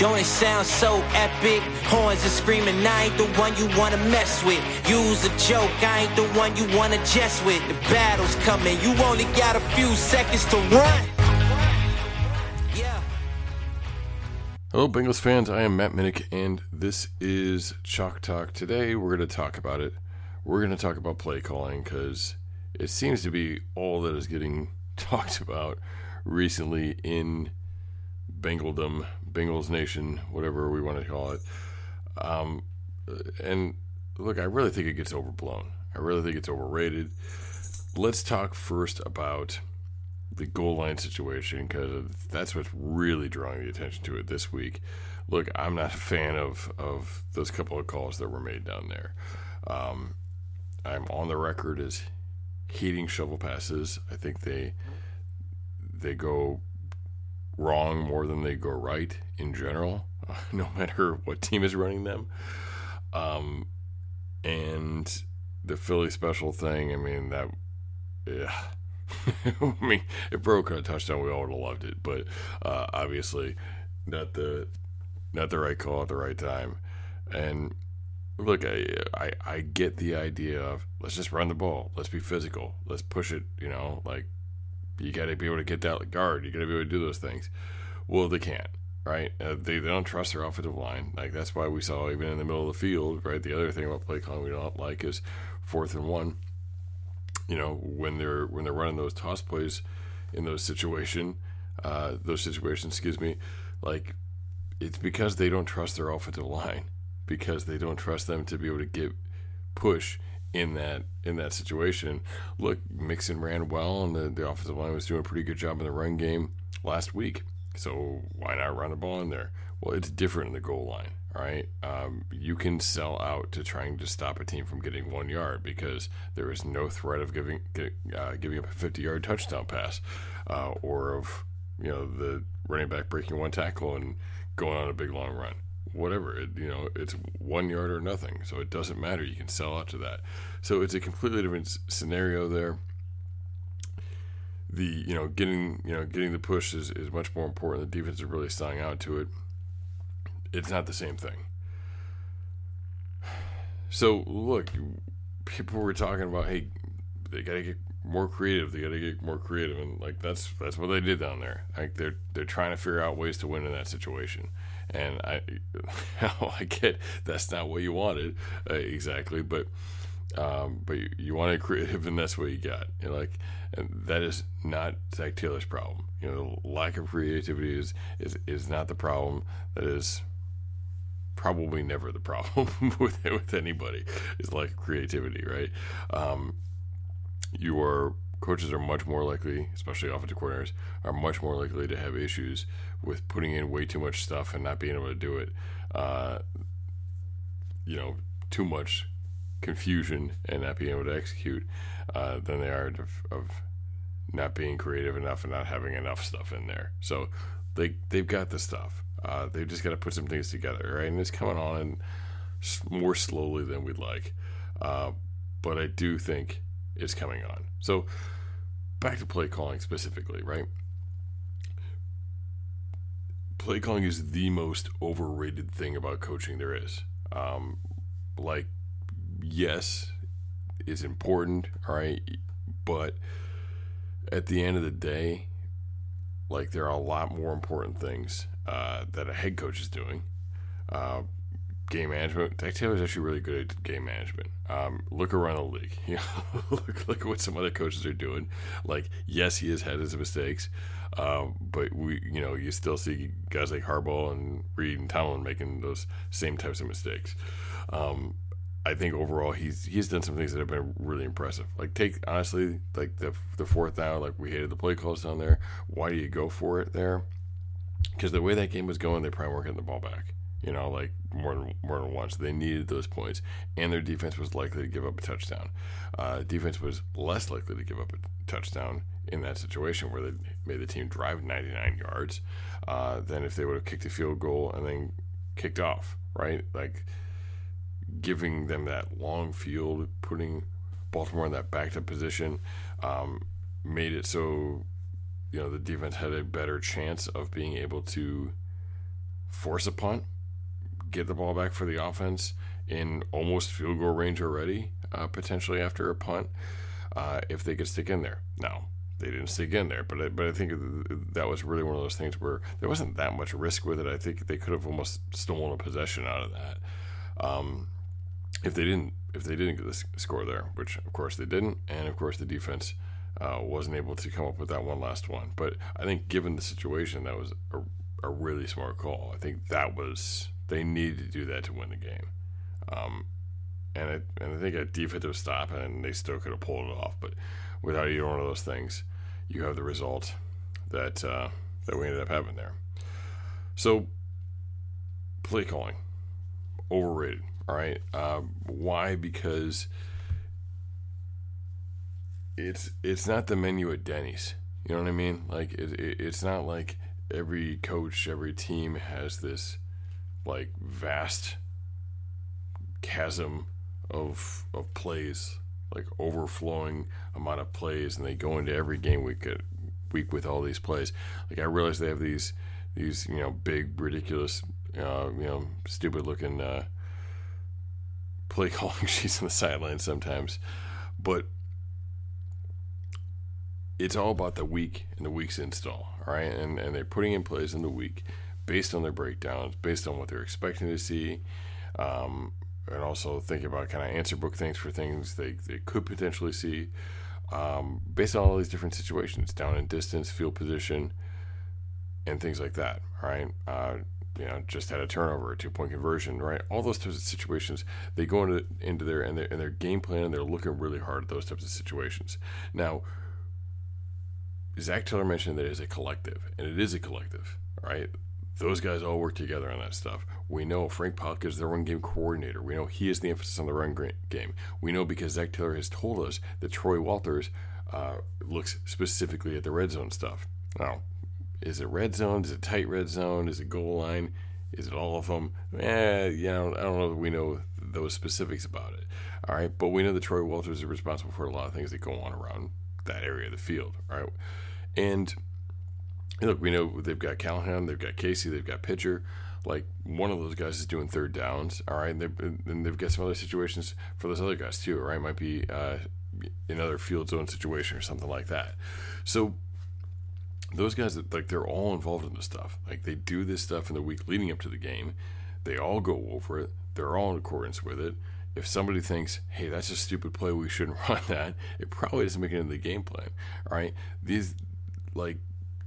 Don't it sound so epic? Horns are screaming, I ain't the one you wanna mess with. Use a joke, I ain't the one you wanna jest with. The battle's coming, you only got a few seconds to run. Hello, Bengals fans. I am Matt Minnick, and this is Chalk Talk. Today, we're going to talk about it. We're going to talk about play calling because it seems to be all that is getting talked about recently in Bengaldom, Bengals Nation, whatever we want to call it. Um, and look, I really think it gets overblown. I really think it's overrated. Let's talk first about the goal line situation because that's what's really drawing the attention to it this week. Look, I'm not a fan of, of those couple of calls that were made down there. Um, I'm on the record as hating shovel passes. I think they they go wrong more than they go right in general, no matter what team is running them. Um, and the Philly special thing, I mean, that, yeah. I mean, if Burrow could have touchdown, we all would have loved it. But uh, obviously, not the not the right call at the right time. And look, I, I I get the idea of let's just run the ball, let's be physical, let's push it. You know, like you got to be able to get that guard. You got to be able to do those things. Well, they can't, right? Uh, they, they don't trust their offensive line. Like that's why we saw even in the middle of the field, right? The other thing about play calling we don't like is fourth and one. You know, when they're when they're running those toss plays in those situation, uh, those situations, excuse me, like it's because they don't trust their offensive line because they don't trust them to be able to get push in that in that situation. Look, Mixon ran well, and the, the offensive line was doing a pretty good job in the run game last week. So why not run the ball in there? Well, it's different in the goal line. All right, um, you can sell out to trying to stop a team from getting one yard because there is no threat of giving uh, giving up a 50 yard touchdown pass, uh, or of you know the running back breaking one tackle and going on a big long run whatever. It, you know, it's one yard or nothing, so it doesn't matter. You can sell out to that. So it's a completely different scenario there. The you know getting you know getting the push is, is much more important. The defense is really selling out to it. It's not the same thing. So look, people were talking about hey, they got to get more creative. They got to get more creative, and like that's that's what they did down there. Like they're they're trying to figure out ways to win in that situation. And I, I get that's not what you wanted uh, exactly, but um, but you, you wanted creative, and that's what you got. You like, and that is not Zac Taylor's problem. You know, lack of creativity is is is not the problem. That is probably never the problem with with anybody. Is like creativity, right? Um, you are coaches are much more likely, especially offensive coordinators, are much more likely to have issues with putting in way too much stuff and not being able to do it. Uh, you know, too much confusion and not being able to execute uh, than they are of, of, not being creative enough and not having enough stuff in there. So they they've got the stuff. Uh, they've just got to put some things together, right? And it's coming on more slowly than we'd like. Uh, but I do think it's coming on. So back to play calling specifically, right? Play calling is the most overrated thing about coaching there is. Um, like, yes, it's important, all right, but at the end of the day, like there are a lot more important things uh, that a head coach is doing. Uh, game management. Taylor is actually really good at game management. Um, look around the league. You know, look, look at what some other coaches are doing. Like, yes, he has had his mistakes, um, but we, you know, you still see guys like Harbaugh and Reid and Tomlin making those same types of mistakes. Um, I think overall he's he's done some things that have been really impressive. Like take honestly, like the the fourth down, like we hated the play calls down there. Why do you go for it there? Because the way that game was going, they probably weren't getting the ball back. You know, like more than more than once. They needed those points, and their defense was likely to give up a touchdown. Uh, defense was less likely to give up a touchdown in that situation where they made the team drive 99 yards uh, than if they would have kicked a field goal and then kicked off. Right, like giving them that long field, putting Baltimore in that backed up position, um, made it so you know the defense had a better chance of being able to force a punt, get the ball back for the offense in almost field goal range already, uh, potentially after a punt, uh, if they could stick in there. Now they didn't stick in there, but I, but I think that was really one of those things where there wasn't that much risk with it. I think they could have almost stolen a possession out of that. Um, if they didn't if they didn't get the score there, which of course they didn't, and of course the defense uh, wasn't able to come up with that one last one. But I think given the situation, that was a, a really smart call. I think that was they needed to do that to win the game. Um, and I, and I think a defensive stop, and they still could have pulled it off. But without either one of those things, you have the result that uh, that we ended up having there. So play calling overrated. All right. Um, why? Because it's it's not the menu at Denny's. You know what I mean? Like it, it, it's not like every coach, every team has this like vast chasm of of plays, like overflowing amount of plays, and they go into every game week uh, week with all these plays. Like I realize they have these these you know big ridiculous uh, you know stupid looking uh, play calling sheets on the sideline sometimes, but it's all about the week and the week's install, all right? And and they're putting in plays in the week based on their breakdowns, based on what they're expecting to see, um, and also thinking about kind of answer book things for things they, they could potentially see, um, based on all these different situations, down in distance, field position, and things like that, all right? Uh, you know, just had a turnover, a two point conversion, right? All those types of situations, they go into into their and their and their game plan, and they're looking really hard at those types of situations. Now, Zac Taylor mentioned that it is a collective, and it is a collective, right? Those guys all work together on that stuff. We know Frank Pollack is the run game coordinator. We know he is the emphasis on the run game. We know because Zac Taylor has told us that Troy Walters uh, looks specifically at the red zone stuff. Now, is it red zone? Is it tight red zone? Is it goal line? Is it all of them? Eh, you I don't know that we know those specifics about it. All right, but we know that Troy Walters is responsible for a lot of things that go on around that area of the field. All right, and look, we know they've got Callahan, they've got Casey, they've got Pitcher. Like one of those guys is doing third downs. All right, and they've, and they've got some other situations for those other guys too. Right, might be uh, another field zone situation or something like that. So those guys that like they're all involved in this stuff. Like they do this stuff in the week leading up to the game. They all go over it. They're all in accordance with it. If somebody thinks, "Hey, that's a stupid play. We shouldn't run that," it probably doesn't make it into the game plan. All right, these like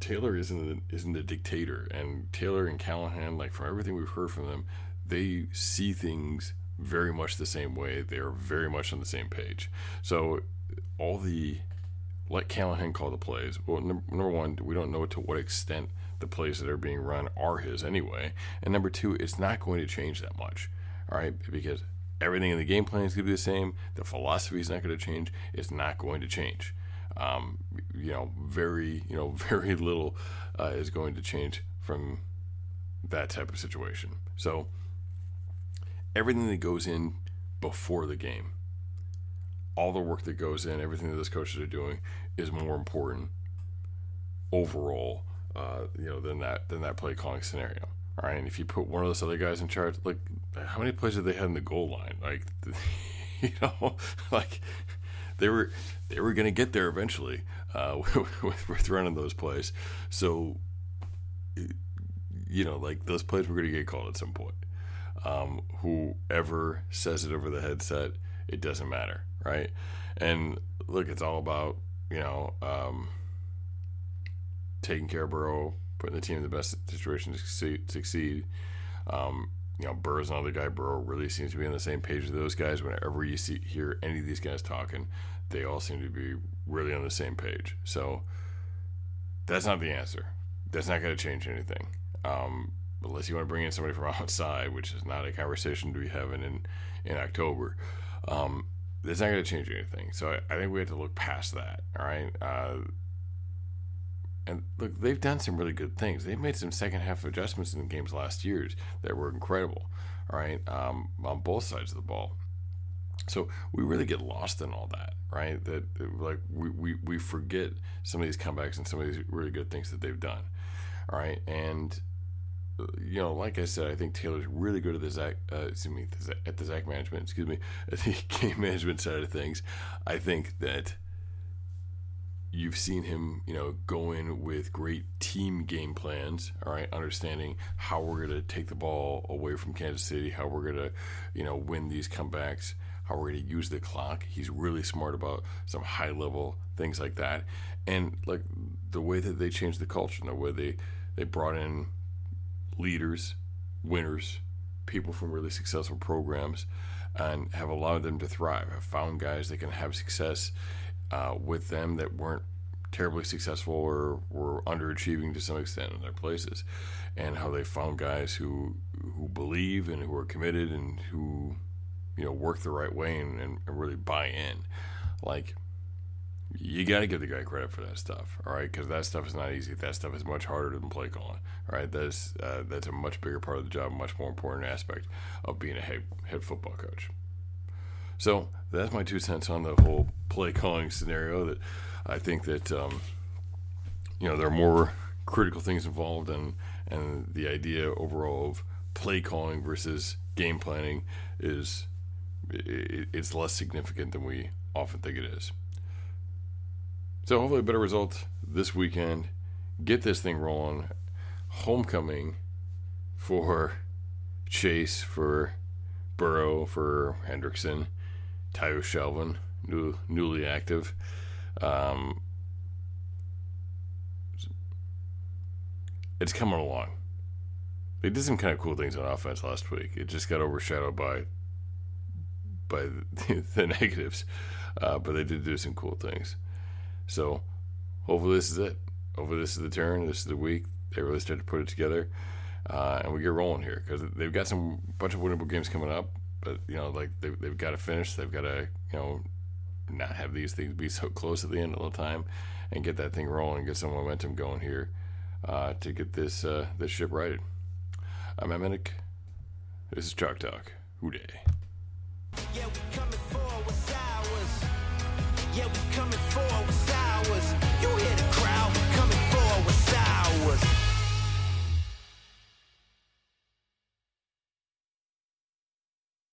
Taylor isn't isn't a dictator, and Taylor and Callahan, like from everything we've heard from them, they see things very much the same way. They are very much on the same page. So all the let Callahan call the plays. Well, number one, we don't know to what extent the plays that are being run are his anyway. And number two, it's not going to change that much, all right? Because everything in the game plan is going to be the same. The philosophy is not going to change. It's not going to change. Um, you know, very, you know, very little uh, is going to change from that type of situation. So everything that goes in before the game all the work that goes in, everything that those coaches are doing, is more important overall, uh, you know, than that than that play calling scenario. All right, and if you put one of those other guys in charge, like how many plays did they have in the goal line? Like, you know, like they were they were going to get there eventually uh, with, with running those plays. So, you know, like those plays were going to get called at some point. Um, whoever says it over the headset, it doesn't matter right? And look, it's all about you know um, taking care of Burrow, putting the team in the best situation to succeed. Um, you know, Burrow's another guy. Burrow really seems to be on the same page with those guys. Whenever you see hear any of these guys talking, they all seem to be really on the same page. So that's not the answer. That's not going to change anything. Um, unless you want to bring in somebody from outside, which is not a conversation to be having in in October. Um, that's not going to change anything. So I, I, think we have to look past that. All right. Uh, and look, they've done some really good things. They've made some second half adjustments in the games last year's that were incredible. All right, um, on both sides of the ball. So we really get lost in all that, right? That like we, we, we forget some of these comebacks and some of these really good things that they've done. All right, and you know, like I said, I think Taylor's really good at the Zach, uh, excuse me, at the Zach management, excuse me, at the game management side of things. I think that you've seen him, you know, go in with great team game plans. All right, understanding how we're going to take the ball away from Kansas City, how we're going to, you know, win these comebacks, how we're going to use the clock. He's really smart about some high level things like that, and like the way that they changed the culture, and the way they they brought in leaders, winners, people from really successful programs, and have allowed them to thrive. Have found guys that can have success uh, with them that weren't terribly successful or were underachieving to some extent in their places, and how they found guys who who believe and who are committed and who you know work the right way and, and really buy in. Like you got to give the guy credit for that stuff, all right? Because that stuff is not easy. That stuff is much harder than play calling, all right? That's uh, that's a much bigger part of the job, much more important aspect of being a head head football coach. So that's my two cents on the whole play calling scenario. That I think that um, you know there are more critical things involved, and and the idea overall of play calling versus game planning is it, it's less significant than we often think it is. So hopefully a better result this weekend. Get this thing rolling. Homecoming for Chase, for Burrow, for Hendrickson, Tayo Shelvin, new, newly active. Um, it's coming along. They did some kind of cool things on offense last week. It just got overshadowed by by the, the negatives, uh, but they did do some cool things. So hopefully this is it. Hopefully this is the turn. This is the week they really start to put it together, uh, and we get rolling here because they've got some bunch of winnable games coming up but you know, like they, they've got to finish. They've got to, you know, not have these things be so close at the end of the time, and get that thing rolling, get some momentum going here uh, to get this uh, this ship righted. I'm Emenick. This is Chalk Talk. Who Dey. Yeah, we coming for what's ours. Yeah, we coming for what's ours. You hear the crowd? We coming for what's ours.